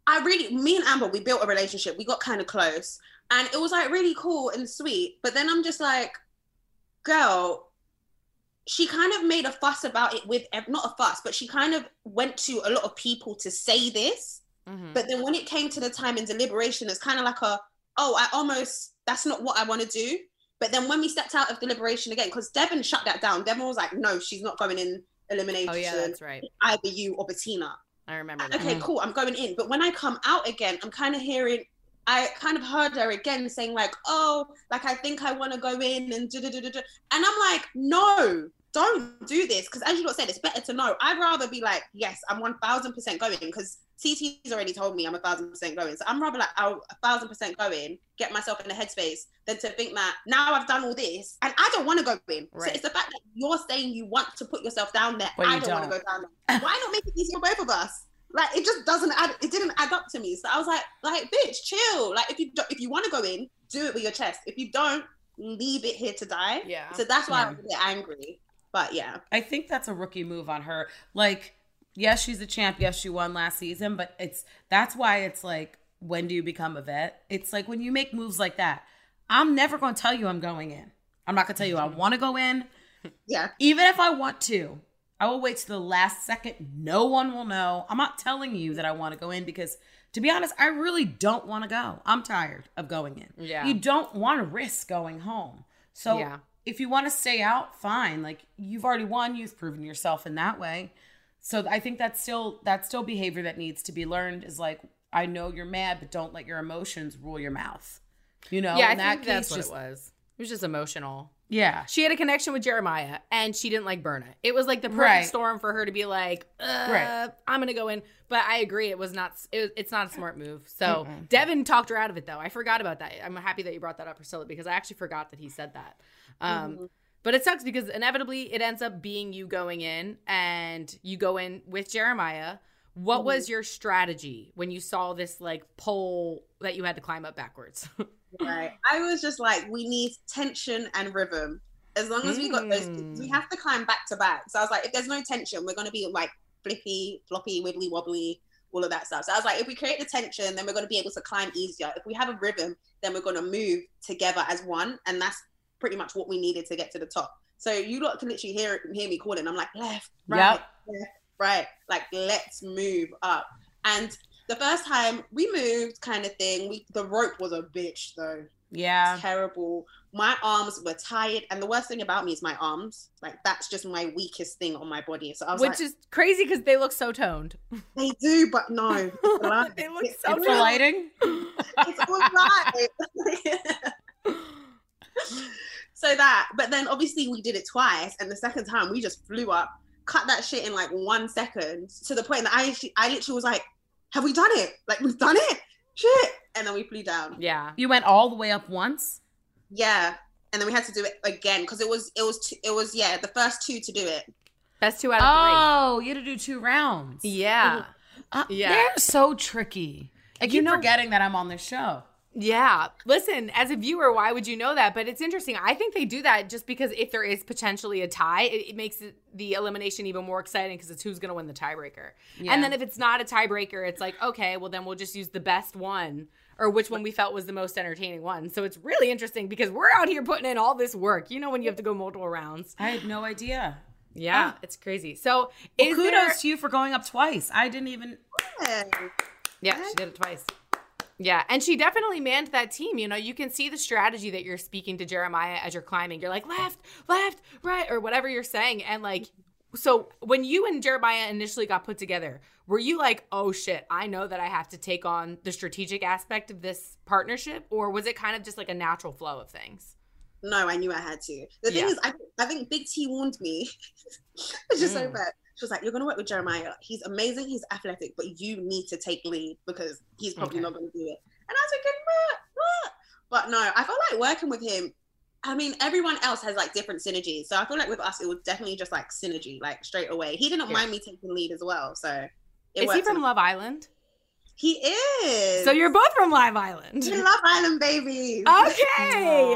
E: I really, me and Amber, we built a relationship. We got kind of close and it was like really cool and sweet. But then I'm just like, girl, she kind of made a fuss about it with, not a fuss, but she kind of went to a lot of people to say this.
C: Mhm.
E: But then when it came to the time in deliberation, it's kind of like a, oh, I almost, that's not what I want to do. But then when we stepped out of deliberation again, because Devin shut that down, Devin was like, no, she's not going in elimination.
C: Oh yeah, that's right.
E: Either you or Bettina.
C: I remember that.
E: Okay, cool, I'm going in. But when I come out again, I'm kind of hearing, I kind of heard her again saying, like, oh, like I think I want to go in and da da da da. da. And I'm like, no, don't do this. Because as you lot said, it's better to know. I'd rather be like, yes, I'm 1000% going because CT's already told me I'm a thousand percent going. So I'm rather like, I'll a thousand percent going, get myself in a headspace than to think that now I've done all this and I don't want to go in. So it's the fact that you're saying you want to put yourself down there.
D: But
E: I
D: you
E: don't, want to go down there. Why not make it easier for both of us? Like it just doesn't add. It didn't add up to me. So I was like, like bitch, chill. Like if you do, if you want to go in, do it with your chest. If you don't, leave it here to die.
C: Yeah.
E: So that's why
D: Yeah.
E: I was a bit angry. But yeah,
D: I think that's a rookie move on her. Like, yes, she's a champ. Yes, she won last season, but it's that's why it's like, when do you become a vet? It's like when you make moves like that. I'm never going to tell you I'm going in. I'm not going to tell you I want to go in.
E: yeah,
D: Even if I want to, I will wait to the last second. No one will know. I'm not telling you that I want to go in because, to be honest, I really don't want to go. I'm tired of going in.
C: Yeah.
D: You don't want to risk going home. So
C: Yeah.
D: If you want to stay out, fine. Like you've already won. You've proven yourself in that way. So I think that's still that's still behavior that needs to be learned. Is like I know you're mad, but don't let your emotions rule your mouth. You know.
C: yeah, I
D: that
C: think that's
D: case,
C: what it was. It was just emotional.
D: Yeah.
C: She had a connection with Jeremiah and she didn't like Berna. It was like the perfect
D: Right.
C: storm for her to be like, uh,
D: Right.
C: I'm going to go in. But I agree. It was not, it, it's not a smart move. So Devin talked her out of it though. I forgot about that. I'm happy that you brought that up, Priscilla, because I actually forgot that he said that. Um, But it sucks because inevitably it ends up being you going in and you go in with Jeremiah. What was your strategy when you saw this like pole that you had to climb up backwards?
E: right. I was just like, we need tension and rhythm. As long as we got those,
C: Mm.
E: we have to climb back to back. So I was like, if there's no tension, we're gonna be like flippy, floppy, wibbly wobbly, all of that stuff. So I was like, if we create the tension, then we're gonna be able to climb easier. If we have a rhythm, then we're gonna move together as one, and that's pretty much what we needed to get to the top. So you lot can literally hear hear me calling. I'm like left, right,
D: Yep.
E: left, right. Like let's move up. And the first time we moved, kind of thing, we the rope was a bitch though
D: Yeah.
E: terrible. My arms were tired, and the worst thing about me is my arms. Like that's just my weakest thing on my body. So I was
C: Which
E: like,
C: is crazy because they look so toned.
E: they do, but no, it's a lie.
C: They look
E: It's
C: so
D: It's lighting.
E: It's all right. so that, but then obviously we did it twice, and the second time we just flew up, cut that shit in like one second to the point that I actually, I literally was like, "Have we done it? Like we've done it? Shit!" And then we flew down.
C: Yeah.
D: You went all the way up once.
E: Yeah, and then we had to do it again because it was it was t- it was yeah the first two to do it.
C: Best two out of
D: Oh, you had to do two rounds.
C: Yeah.
D: Uh,
C: Yeah.
D: They're so tricky. I keep
C: You know-
D: forgetting that I'm on this show.
C: Yeah. Listen, as a viewer, why would you know that? But it's interesting. I think they do that just because if there is potentially a tie, it, it makes the elimination even more exciting because it's who's going to win the tiebreaker.
D: Yeah.
C: And then if it's not a tiebreaker, it's like, okay, well, then we'll just use the best one or which one we felt was the most entertaining one. So it's really interesting because we're out here putting in all this work. You know, when you have to go multiple rounds.
D: I had no idea.
C: Yeah,
D: Oh.
C: it's crazy. So
D: Well, kudos
C: there-
D: to you for going up twice. I didn't even.
E: Yeah.
C: Yeah, she did it twice. Yeah, and she definitely manned that team. You know, you can see the strategy that you're speaking to Jeremiah as you're climbing. You're like left, left, right, or whatever you're saying. And like, so when you and Jeremiah initially got put together, were you like, oh shit, I know that I have to take on the strategic aspect of this partnership? Or was it kind of just like a natural flow of things?
E: No, I knew I had to. The thing
C: Yeah.
E: is, I, I think Big T warned me. it's just so
C: Mm.
E: bad. She was like, "You're gonna work with Jeremiah. He's amazing. He's athletic, but you need to take lead because he's probably
C: Okay.
E: not gonna do it." And I was thinking, what? What? But no, I felt like working with him. I mean, everyone else has like different synergies, so I feel like with us, it was definitely just like synergy, like straight away. He didn't
C: Yeah.
E: mind me taking lead as well, so it
C: Is he from. Love Island?
E: He is.
C: So you're both from Love Island.
E: We Love Island babies.
C: Okay,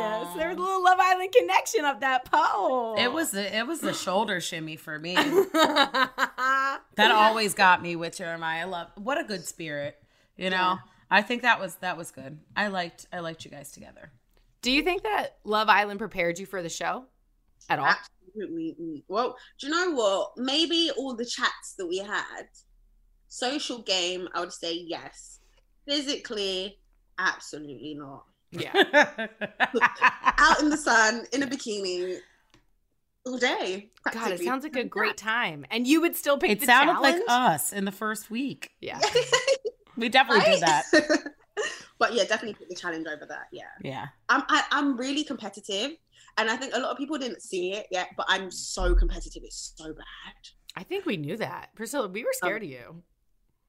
D: Aw.
C: so there's a little Love Island connection up that pole.
D: It was a, it was a shoulder shimmy for me.
C: that
D: That always got me with Jeremiah. I love what a good spirit. You know,
E: Yeah.
D: I think that was that was good. I liked I liked you guys together.
C: Do you think that Love Island prepared you for the show at all?
E: Absolutely. Well, do you know what? Maybe all the chats that we had, social game, I would say yes. Physically, absolutely not.
C: Yeah.
E: Out in the sun, in a bikini, all day.
C: God, it sounds like a great time. And you would still pick
D: it
C: the channel.
D: It sounded
C: challenge?
D: like us in the first week.
C: Yeah.
D: We definitely did that.
E: but yeah, definitely put the challenge over that. Yeah.
D: Yeah.
E: I'm I, I'm really competitive. And I think a lot of people didn't see it yet, but I'm so competitive. It's so bad.
C: I think we knew that. Priscilla, we were scared um, of you.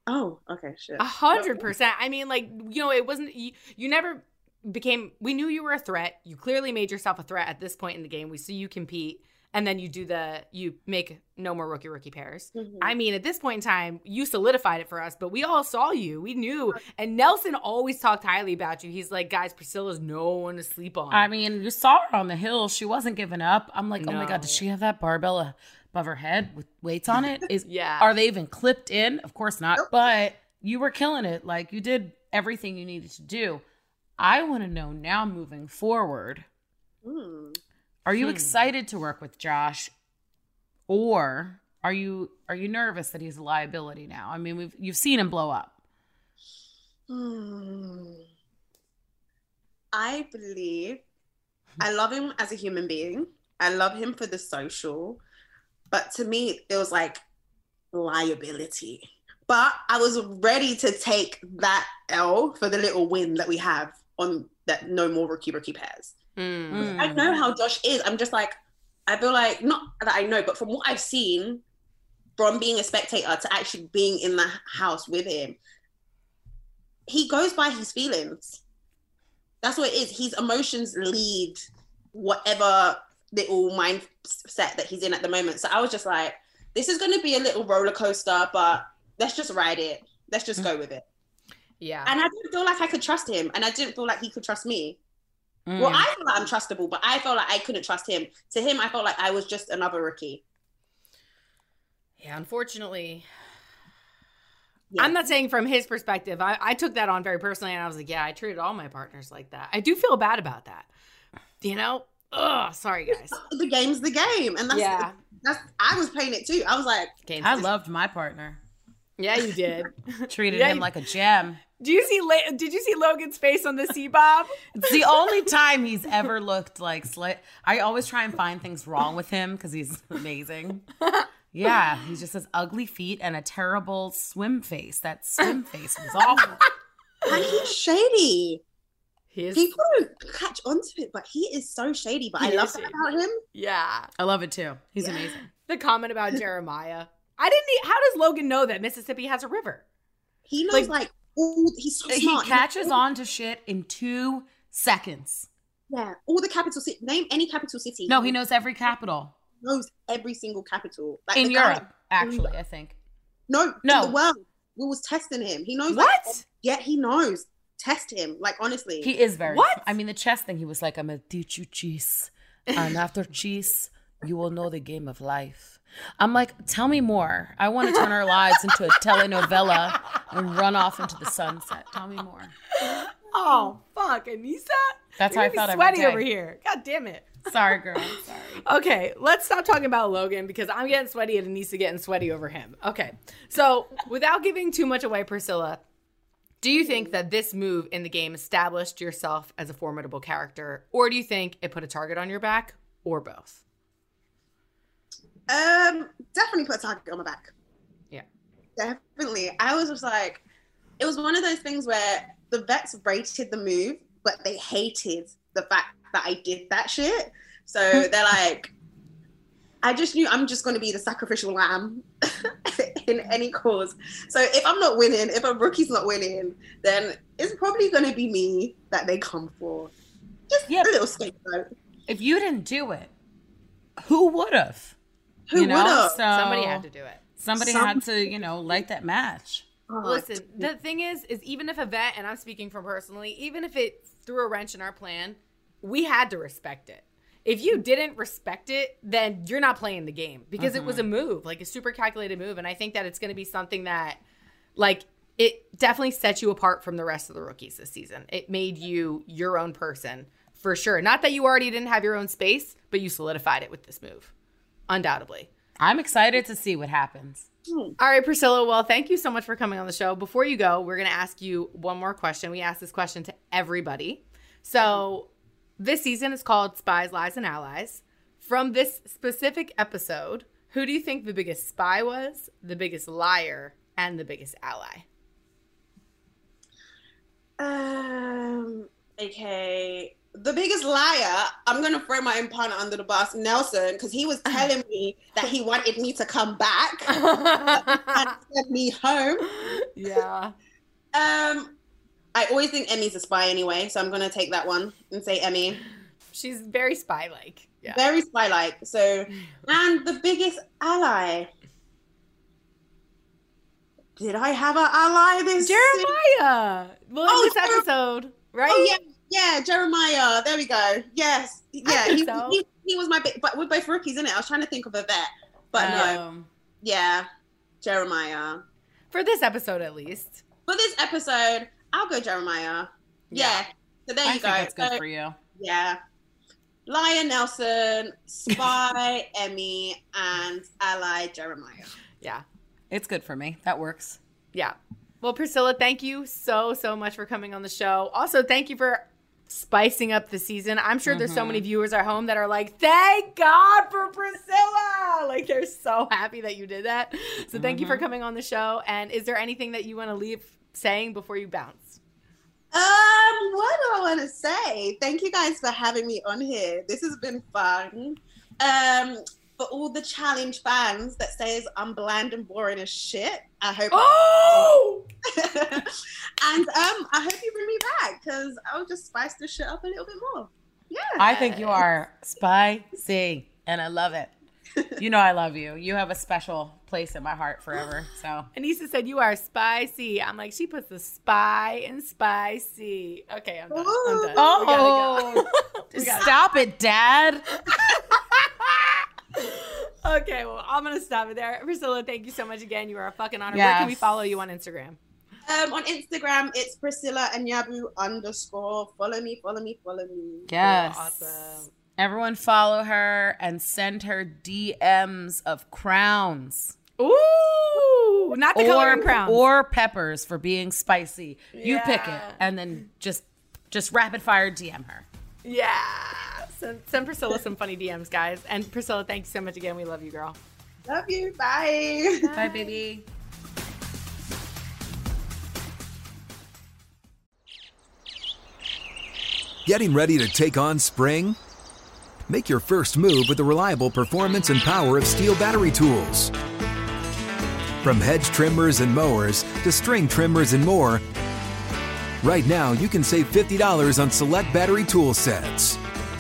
E: Oh, okay, shit.
C: A hundred percent. I mean, like, you know, it wasn't you, you never became we knew you were a threat. You clearly made yourself a threat at this point in the game. We see you compete and then you do the you make no more rookie rookie pairs.
E: Mhm.
C: I mean, at this point in time, you solidified it for us, but we all saw you. We knew. And Nelson always talked highly about you. He's like, guys, Priscilla's no one to sleep on.
D: I mean, you saw her on the hill. She wasn't giving up. I'm like, oh my god, does she have that barbell above her head with weights on it? Is
C: Yeah.
D: Are they even clipped in? Of course not.
E: Nope.
D: But you were killing it. Like you did everything you needed to do. I want to know now, moving forward,
E: Mm.
D: are you
C: Hmm.
D: excited to work with Josh, or are you are you nervous that he's a liability now? I mean, we've you've seen him blow up.
E: Hmm. I believe I love him as a human being. I love him for the social, but to me, it was like liability. But I was ready to take that L for the little win that we have on that no more rookie rookie pairs.
C: Mm.
E: I know how Josh is. I'm just like, I feel like not that I know, but from what I've seen, from being a spectator to actually being in the house with him, he goes by his feelings. That's what it is. His emotions lead whatever little mindset that he's in at the moment. So I was just like, this is going to be a little roller coaster, but let's just ride it. Let's just go with it.
C: Yeah.
E: And I didn't feel like I could trust him, and I didn't feel like he could trust me.
D: Mm.
E: Well, I feel like I'm trustable, but I felt like I couldn't trust him. To him, I felt like I was just another rookie.
C: Yeah, unfortunately.
E: Yeah.
C: I'm not saying from his perspective. I, I took that on very personally, and I was like, yeah, I treated all my partners like that. I do feel bad about that. You know? Ugh, sorry, guys.
E: the game's the game, and that's
C: Yeah.
E: that's. I was playing it too. I was like,
C: Games.
D: I loved my partner.
C: Yeah, you did.
D: Treated
C: Yeah,
D: him
C: you-
D: like a gem.
C: Do you see? La- did you see Logan's face on the sea bob?
D: It's the only time he's ever looked like slight. I always try and find things wrong with him because he's amazing. Yeah, he just has ugly feet and a terrible swim face. That swim face was awful.
E: and he's shady.
C: He is.
E: People don't catch onto it, but he is so shady. But
C: He
E: I love
C: is
E: that
C: shady.
E: about him.
C: yeah.
D: I love it too. He's amazing.
C: The comment about Jeremiah. I didn't. e- How does Logan know that Mississippi has a river?
E: He knows
C: Like-
E: like, all. He's so
D: He
E: smart.
D: catches on to shit in two seconds.
E: Yeah, all the capital city. Name any capital city.
D: No, he knows every capital
E: knows every single capital. Like
D: in
E: the guy-
D: Europe. Actually, I think.
E: No,
D: No.
E: no, the world. We was testing him. He knows. like,
C: What?
E: yeah, he knows. Test him. Like honestly.
D: He is very.
C: What?
D: I mean, the chess thing. He was like, "I'm gonna teach you cheese, and after cheese, you will know the game of life." I'm like, "Tell me more. I want to turn our lives into a telenovela and run off into the sunset. Tell me more."
C: Oh fuck, Aneesa.
D: That's
C: You're
D: how I felt
C: Sweaty
D: day.
C: over here. God damn it.
D: Sorry, girl. Sorry.
C: Okay, let's stop talking about Logan because I'm getting sweaty and Aneesa getting sweaty over him. Okay, so without giving too much away, Priscilla, Do you think that this move in the game established yourself as a formidable character, or do you think it put a target on your back, or both?
E: Um, definitely put a target on my back.
C: Yeah.
E: Definitely. I was just like, it was one of those things where the vets rated the move, but they hated the fact that I did that shit. So they're like, I just knew I'm just going to be the sacrificial lamb in any cause. So if I'm not winning, if a rookie's not winning, then it's probably going to be me that they come for. Just
D: Yep.
E: a little scapegoat.
D: If you didn't do it, who would have?
E: Who would have?
D: So
C: Somebody had to do it.
D: Somebody
E: Some-
D: had to, you know, light that match.
C: Oh, Listen, the thing is, is even if a vet, and I'm speaking from personally, even if it threw a wrench in our plan, we had to respect it. If you didn't respect it, then you're not playing the game because it was a mm-hmm. move, like a super calculated move. And I think that it's going to be something that, like, it definitely sets you apart from the rest of the rookies this season. It made you your own person for sure. Not that you already didn't have your own space, but you solidified it with this move, undoubtedly.
D: I'm excited to see what happens.
C: All right, Priscilla. Well, thank you so much for coming on the show. Before you go, we're going to ask you one more question. We ask this question to everybody. So, this season is called Spies, Lies, and Allies. From this specific episode, who do you think the biggest spy was, the biggest liar, and the biggest ally?
E: Um. Okay. The biggest liar. I'm gonna throw my opponent under the bus, Nelson, because he was telling me that he wanted me to come back and send me home.
C: yeah.
E: Um. I always think Emmy's a spy anyway, so I'm gonna take that one and say Emmy.
C: She's very spy like. Yeah.
E: Very spy-like. So, and the biggest ally. Did I have an ally this?
C: Jeremiah. Well, in
E: Oh,
C: this
E: Jer-
C: episode, right?
E: Oh yeah, yeah, Jeremiah. There we go. Yes, yeah. He,
C: so.
E: he, he was my big, but we're both rookies, in it. I was trying to think of a vet, but no.
D: Um,
E: Yeah, Jeremiah.
C: For this episode, at least.
E: For this episode, I'll go Jeremiah. Yeah. So there
D: I
E: you
D: think
E: go.
D: that's good
E: So,
D: for you.
E: Yeah. Lion Nelson, Spy Emmy, and Ally Jeremiah.
C: Yeah.
D: It's good for me. That works.
C: Yeah. Well, Priscilla, thank you so, so much for coming on the show. Also, thank you for spicing up the season. I'm sure there's so many viewers at home that are like, thank God for Priscilla. Like, they're so happy that you did that. So, thank you for coming on the show. And is there anything that you want to leave saying before you bounce?
E: Um, what do I want to say? Thank you guys for having me on here. This has been fun. Um, for all the challenge fans that says I'm bland and boring as shit, I hope.
C: Oh!
E: and um, I hope you bring me back because I'll just spice this shit up a little bit more. Yeah.
D: I think you are spicy, and I love it. You know I love you. You have a special place in my heart forever. So
C: Aneesa said, You are spicy. I'm like, She puts the spy in spicy. Okay, I'm done. I'm done.
D: Oh,
C: go.
D: Stop it, Dad.
C: Okay, well, I'm gonna stop it there. Priscilla, thank you so much again. You are a fucking honor. Where can we follow you on Instagram?
E: Um, on Instagram, it's Priscilla Anyabu underscore. Follow me, follow me, follow me.
D: Yes.
C: Awesome.
D: Everyone follow her and send her DMs of crowns.
C: Ooh, not the color
D: or,
C: and crowns.
D: or peppers for being spicy. You pick it and then just just rapid fire DM her.
C: yeah. Send, send Priscilla some funny DMs, guys. And Priscilla, thank you so much again. We love you, girl.
E: Love you. Bye.
D: Bye, baby.
B: Getting ready to take on spring? Make your first move with the reliable performance and power of STIHL battery tools. From hedge trimmers and mowers to string trimmers and more, right now you can save $50 on select battery tool sets.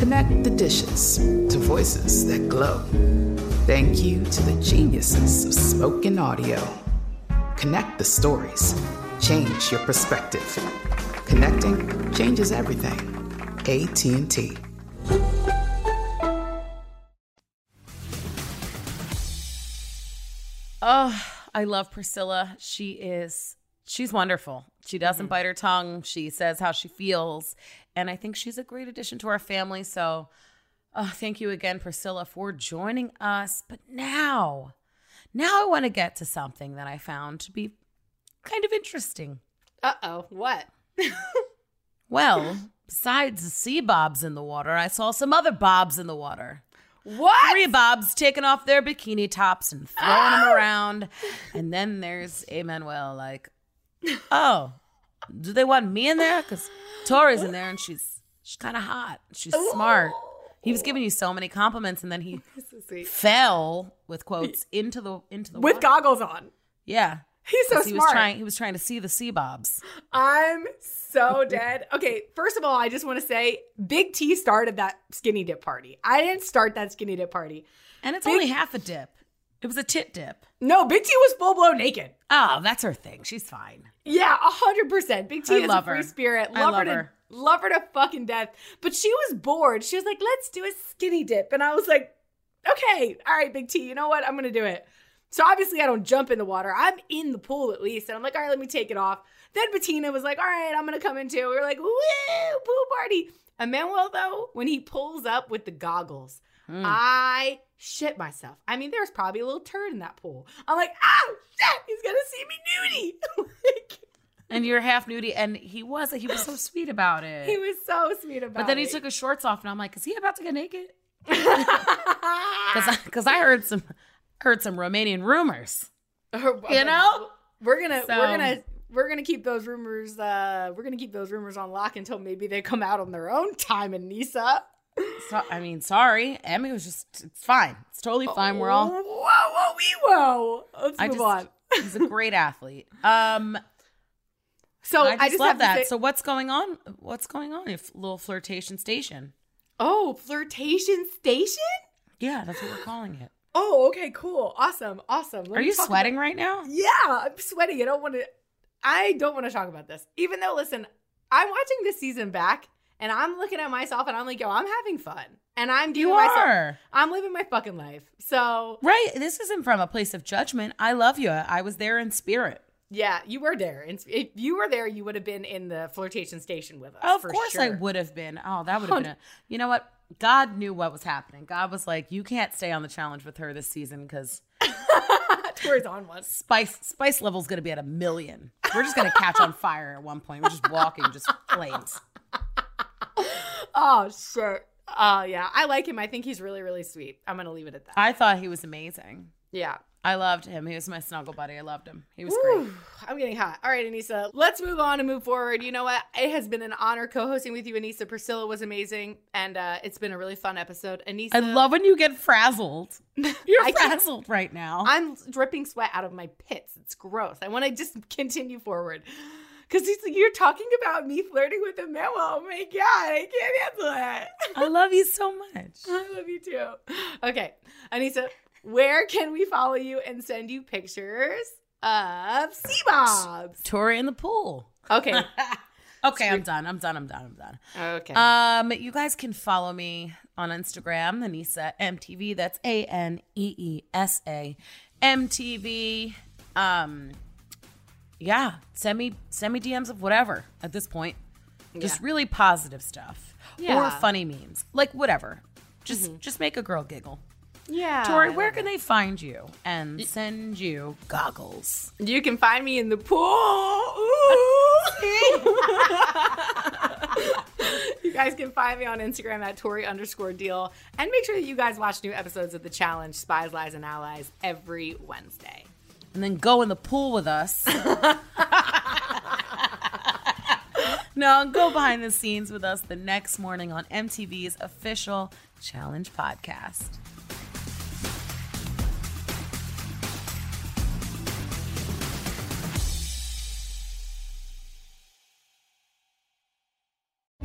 A: Connect the dishes to voices that glow. Thank you to the geniuses of spoken audio. Connect the stories. Change your perspective. Connecting changes everything. AT&T.
D: Oh, I love Priscilla. She is she's wonderful. She doesn't mm-hmm. bite her tongue. She says how she feels, and I think she's a great addition to our family. So, uh, thank you again, Priscilla, for joining us. But now, now I want to get to something that I found to be kind of interesting.
C: Uh oh, what?
D: Well, besides the sea bobs in the water, I saw some other bobs in the water.
C: What?
D: Three bobs taking off their bikini tops and throwing them around. And then there's Emmanuel, like, oh, do they want me in there? Because Tori's in there and she's she's kind of hot. She's oh. smart. He was giving you so many compliments, and then he fell with quotes into the into the
C: With
D: water.
C: goggles on.
D: Yeah,
C: He's so
D: 'Cause he was trying. He was trying to see the sea bobs.
C: I'm so dead. Okay, first of all, I just want to say Big T started that skinny dip party. I didn't start that skinny dip party.
D: And it's
C: Big-
D: only half a dip. It was a tit dip.
C: No, Big T was full blown naked.
D: Oh, that's her thing. She's fine.
C: Yeah, a hundred percent. Big T
D: I
C: is
D: love
C: a free
D: her.
C: spirit.
D: I
C: Love,
D: love
C: her to
D: her.
C: love her to fucking death. But she was bored. She was like, "Let's do a skinny dip," and I was like, "Okay, all right, Big T. You know what? I'm gonna do it." So obviously, I don't jump in the water. I'm in the pool at least, and I'm like, "All right, let me take it off." Then Bettina was like, "All right, I'm gonna come in too." We were like, "Woo, pool party!" Emmanuel though, when he pulls up with the goggles,
D: Hmm.
C: I shit myself. I mean, there's probably a little turd in that pool. I'm like, "Oh shit, he's gonna see me nudie." Like,
D: And you're half nudie, and he was. He was so sweet about it.
C: He was so sweet about it.
D: but then he
C: it.
D: took his shorts off, and I'm like, is he about to get naked?
C: Because
D: Because I, heard some heard some Romanian rumors. You know?
C: we're gonna
D: So-
C: we're gonna we're gonna keep those rumors. uh We're gonna keep those rumors on lock until maybe they come out on their own time Aneesa.
D: So, I mean, sorry, Emmy was just. It's fine. It's totally fine. We're all.
C: whoa whoa wee whoa. Let's
D: I
C: move
D: just.
C: on.
D: He's a great athlete. Um,
C: So
D: I just, love
C: have to
D: that.
C: say-
D: so what's going on? What's going on? If little flirtation station.
C: oh, flirtation station.
D: Yeah, that's what we're calling it.
C: Oh, okay, cool, awesome, awesome. Let
D: Are you sweating
C: about-
D: right now?
C: Yeah, I'm sweating. I don't want to. I don't want to talk about this. Even though, listen, I'm watching this season back, and I'm looking at myself, and I'm like, yo, I'm having fun, and I'm
D: You
C: giving myself.
D: are.
C: I'm living my fucking life. So
D: Right. This isn't from a place of judgment. I love you. I was there in spirit.
C: yeah, you were there. And if you were there, you would have been in the flirtation station with us.
D: Of
C: for
D: course I would have been. Oh, that would have been a, you know what? God knew what was happening. God was like, you can't stay on the challenge with her this season because
C: Tori's on one.
D: spice spice level's gonna be at a million. We're just gonna catch on fire at one point. We're just walking, just flames.
C: Oh shit. Oh yeah, I like him. I think he's really, really sweet. I'm gonna leave it at that.
D: I thought he was amazing.
C: yeah.
D: I loved him. He was my snuggle buddy. I loved him. He was great.
C: I'm getting hot. All right, Aneesa, let's move on and move forward. You know what? It has been an honor co-hosting with you, Aneesa. Priscilla was amazing, and uh, it's been a really fun episode. Aneesa,
D: I love when you get frazzled. You're
C: I
D: frazzled right now.
C: I'm dripping sweat out of my pits. It's gross. I want to just continue forward. Because he's like, you're talking about me flirting with a memo. Oh my God, I can't handle it.
D: I love you so much.
C: I love you too. Okay, Aneesa, where can we follow you and send you pictures of sea bobs?
D: Tori in the pool.
C: Okay,
D: Okay, I'm done. I'm done. I'm done. I'm done.
C: Okay.
D: Um, you guys can follow me on Instagram, Aneesa MTV. That's A N E E S A MTV. Um, yeah, send me send me DMs of whatever at this point. Just really positive stuff or
C: Yeah. Mm-hmm.
D: funny memes, like whatever. Just just make a girl giggle.
C: yeah.
D: Tori, where can they find you and send you goggles?
C: You can find me in the pool. Ooh. you guys can find me on Instagram at Tori underscore deal. And make sure that you guys watch new episodes of The Challenge, Spies, Lies, and Allies every Wednesday.
D: And then go in the pool with us. no, go behind the scenes with us the next morning on MTV's official Challenge podcast.